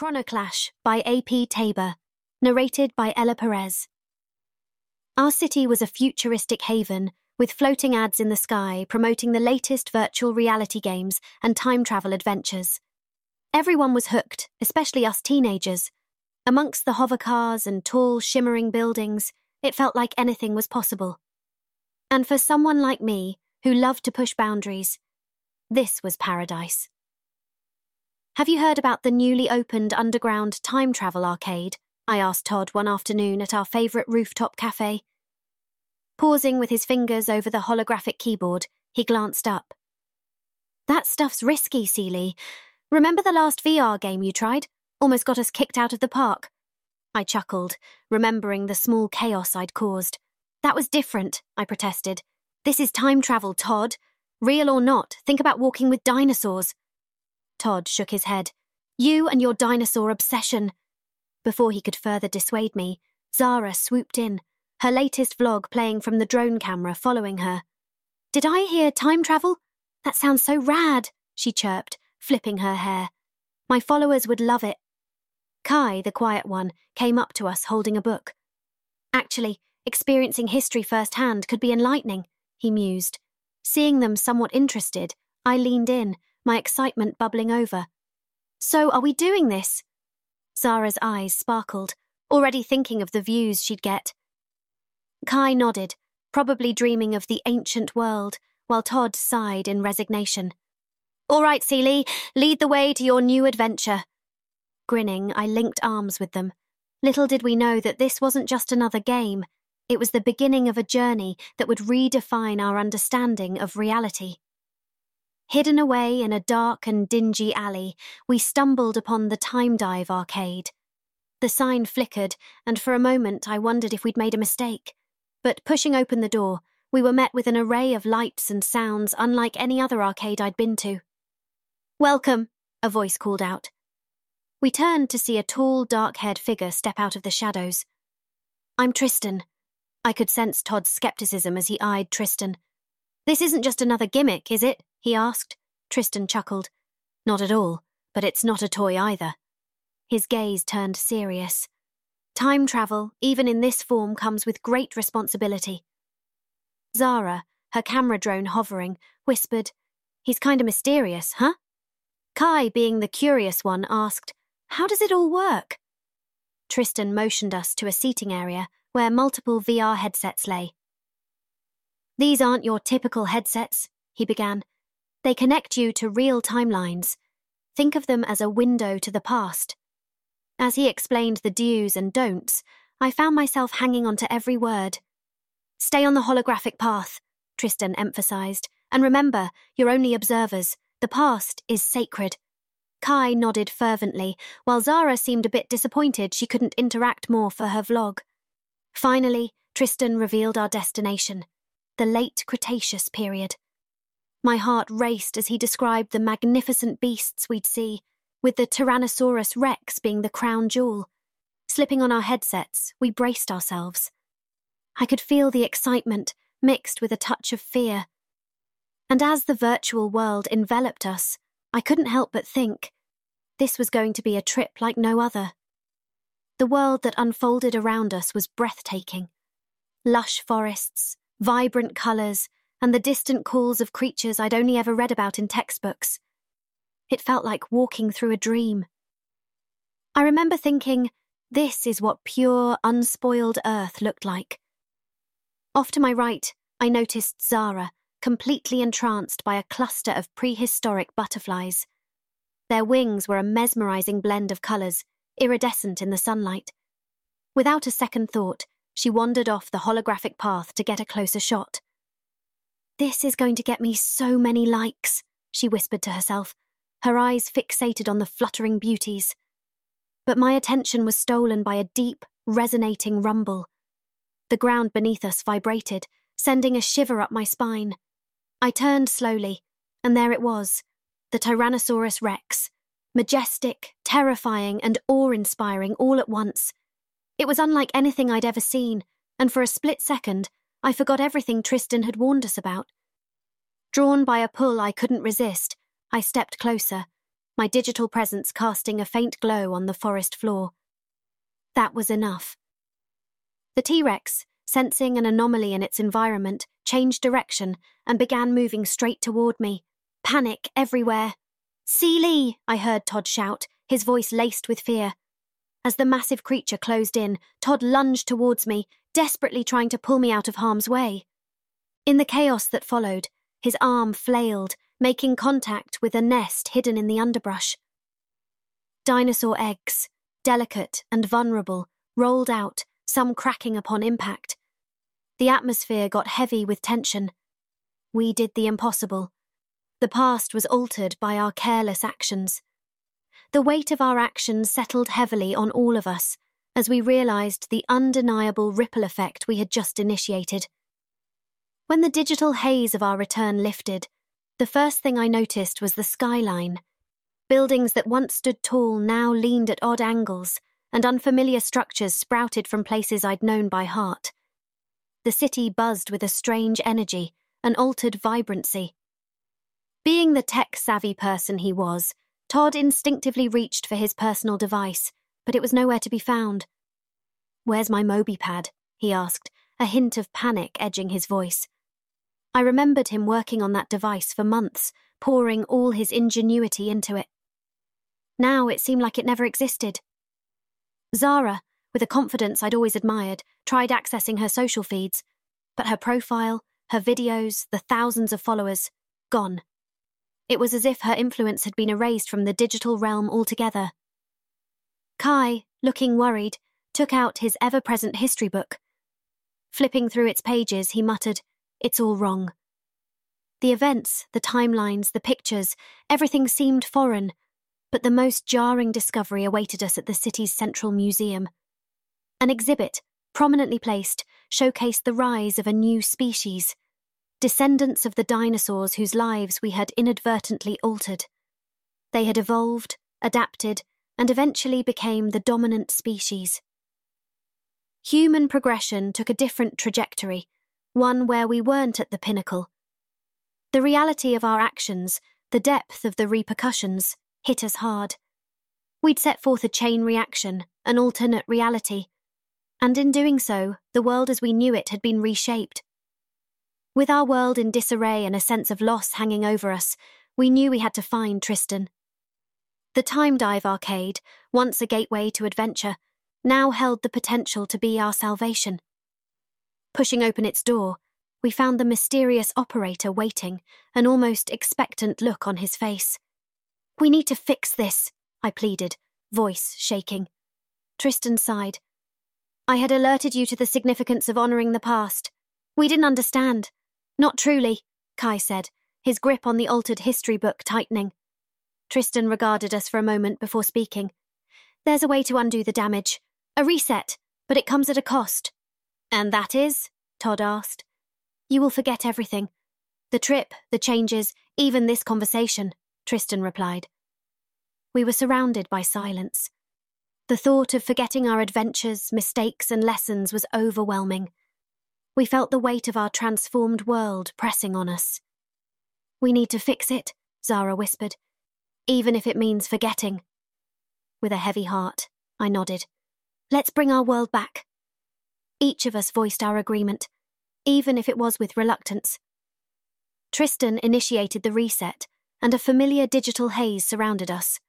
Chronoclash by A.P. Taber, narrated by Ella Perez. Our city was a futuristic haven with floating ads in the sky promoting the latest virtual reality games and time travel adventures. Everyone was hooked, especially us teenagers. Amongst the hover cars and tall, shimmering buildings, it felt like anything was possible. And for someone like me, who loved to push boundaries, this was paradise. Have you heard about the newly opened underground time travel arcade? I asked Todd one afternoon at our favourite rooftop cafe. Pausing with his fingers over the holographic keyboard, he glanced up. That stuff's risky, Seely. Remember the last VR game you tried? Almost got us kicked out of the park. I chuckled, remembering the small chaos I'd caused. That was different, I protested. This is time travel, Todd. Real or not, think about walking with dinosaurs. Todd shook his head. You and your dinosaur obsession. Before he could further dissuade me, Zara swooped in, her latest vlog playing from the drone camera following her. Did I hear time travel? That sounds so rad, she chirped, flipping her hair. My followers would love it. Kai, the quiet one, came up to us holding a book. Actually, experiencing history firsthand could be enlightening, he mused. Seeing them somewhat interested, I leaned in, my excitement bubbling over. So, are we doing this? Zara's eyes sparkled, already thinking of the views she'd get. Kai nodded, probably dreaming of the ancient world, while Todd sighed in resignation. All right, Seely, lead the way to your new adventure. Grinning, I linked arms with them. Little did we know that this wasn't just another game, it was the beginning of a journey that would redefine our understanding of reality. Hidden away in a dark and dingy alley, we stumbled upon the Time Dive arcade. The sign flickered, and for a moment I wondered if we'd made a mistake. But pushing open the door, we were met with an array of lights and sounds unlike any other arcade I'd been to. Welcome, a voice called out. We turned to see a tall, dark haired figure step out of the shadows. I'm Tristan. I could sense Todd's skepticism as he eyed Tristan. This isn't just another gimmick, is it? He asked. Tristan chuckled. Not at all, but it's not a toy either. His gaze turned serious. Time travel, even in this form, comes with great responsibility. Zara, her camera drone hovering, whispered, He's kinda mysterious, huh? Kai, being the curious one, asked, How does it all work? Tristan motioned us to a seating area where multiple VR headsets lay. These aren't your typical headsets, he began. They connect you to real timelines. Think of them as a window to the past. As he explained the do's and don'ts, I found myself hanging on to every word. Stay on the holographic path, Tristan emphasized, and remember, you're only observers. The past is sacred. Kai nodded fervently, while Zara seemed a bit disappointed she couldn't interact more for her vlog. Finally, Tristan revealed our destination the late Cretaceous period. My heart raced as he described the magnificent beasts we'd see, with the Tyrannosaurus rex being the crown jewel. Slipping on our headsets, we braced ourselves. I could feel the excitement mixed with a touch of fear. And as the virtual world enveloped us, I couldn't help but think this was going to be a trip like no other. The world that unfolded around us was breathtaking. Lush forests, vibrant colours, and the distant calls of creatures I'd only ever read about in textbooks. It felt like walking through a dream. I remember thinking, this is what pure, unspoiled earth looked like. Off to my right, I noticed Zara, completely entranced by a cluster of prehistoric butterflies. Their wings were a mesmerizing blend of colours, iridescent in the sunlight. Without a second thought, she wandered off the holographic path to get a closer shot. This is going to get me so many likes, she whispered to herself, her eyes fixated on the fluttering beauties. But my attention was stolen by a deep, resonating rumble. The ground beneath us vibrated, sending a shiver up my spine. I turned slowly, and there it was the Tyrannosaurus Rex. Majestic, terrifying, and awe inspiring all at once. It was unlike anything I'd ever seen, and for a split second, I forgot everything Tristan had warned us about. Drawn by a pull I couldn't resist, I stepped closer, my digital presence casting a faint glow on the forest floor. That was enough. The T Rex, sensing an anomaly in its environment, changed direction and began moving straight toward me. Panic everywhere. Seely, I heard Todd shout, his voice laced with fear. As the massive creature closed in, Todd lunged towards me, desperately trying to pull me out of harm's way. In the chaos that followed, his arm flailed, making contact with a nest hidden in the underbrush. Dinosaur eggs, delicate and vulnerable, rolled out, some cracking upon impact. The atmosphere got heavy with tension. We did the impossible. The past was altered by our careless actions. The weight of our actions settled heavily on all of us as we realised the undeniable ripple effect we had just initiated. When the digital haze of our return lifted, the first thing I noticed was the skyline. Buildings that once stood tall now leaned at odd angles, and unfamiliar structures sprouted from places I'd known by heart. The city buzzed with a strange energy, an altered vibrancy. Being the tech savvy person he was, Todd instinctively reached for his personal device, but it was nowhere to be found. Where's my Moby pad? he asked, a hint of panic edging his voice. I remembered him working on that device for months, pouring all his ingenuity into it. Now it seemed like it never existed. Zara, with a confidence I'd always admired, tried accessing her social feeds, but her profile, her videos, the thousands of followers, gone. It was as if her influence had been erased from the digital realm altogether. Kai, looking worried, took out his ever present history book. Flipping through its pages, he muttered, It's all wrong. The events, the timelines, the pictures, everything seemed foreign, but the most jarring discovery awaited us at the city's central museum. An exhibit, prominently placed, showcased the rise of a new species descendants of the dinosaurs whose lives we had inadvertently altered. They had evolved, adapted, and eventually became the dominant species. Human progression took a different trajectory, one where we weren't at the pinnacle. The reality of our actions, the depth of the repercussions, hit us hard. We'd set forth a chain reaction, an alternate reality, and in doing so, the world as we knew it had been reshaped. With our world in disarray and a sense of loss hanging over us, we knew we had to find Tristan. The Time Dive arcade, once a gateway to adventure, now held the potential to be our salvation. Pushing open its door, we found the mysterious operator waiting, an almost expectant look on his face. We need to fix this, I pleaded, voice shaking. Tristan sighed. I had alerted you to the significance of honouring the past. We didn't understand. Not truly, Kai said, his grip on the altered history book tightening. Tristan regarded us for a moment before speaking. There's a way to undo the damage. A reset, but it comes at a cost. And that is? Todd asked. You will forget everything. The trip, the changes, even this conversation, Tristan replied. We were surrounded by silence. The thought of forgetting our adventures, mistakes, and lessons was overwhelming. We felt the weight of our transformed world pressing on us. We need to fix it, Zara whispered, even if it means forgetting. With a heavy heart, I nodded. Let's bring our world back. Each of us voiced our agreement, even if it was with reluctance. Tristan initiated the reset, and a familiar digital haze surrounded us.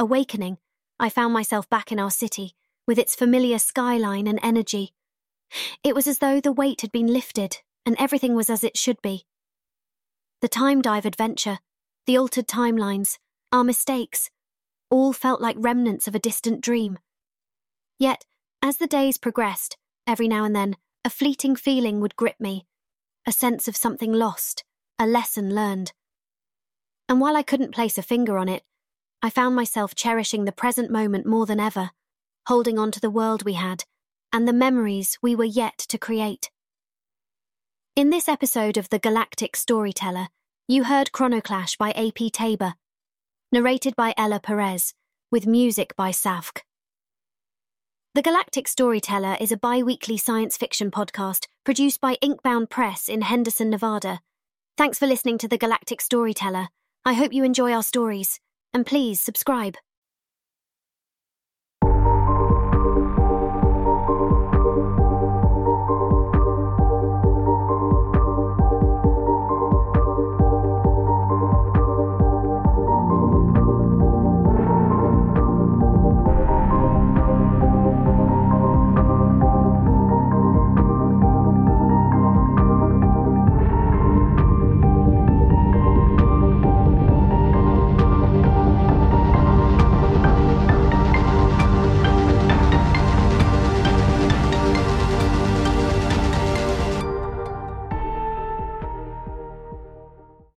Awakening, I found myself back in our city, with its familiar skyline and energy. It was as though the weight had been lifted and everything was as it should be. The time dive adventure, the altered timelines, our mistakes, all felt like remnants of a distant dream. Yet, as the days progressed, every now and then, a fleeting feeling would grip me a sense of something lost, a lesson learned. And while I couldn't place a finger on it, I found myself cherishing the present moment more than ever, holding on to the world we had and the memories we were yet to create. In this episode of The Galactic Storyteller, you heard Chronoclash by A.P. Taber, narrated by Ella Perez, with music by Safk. The Galactic Storyteller is a bi weekly science fiction podcast produced by Inkbound Press in Henderson, Nevada. Thanks for listening to The Galactic Storyteller. I hope you enjoy our stories. and please subscribe.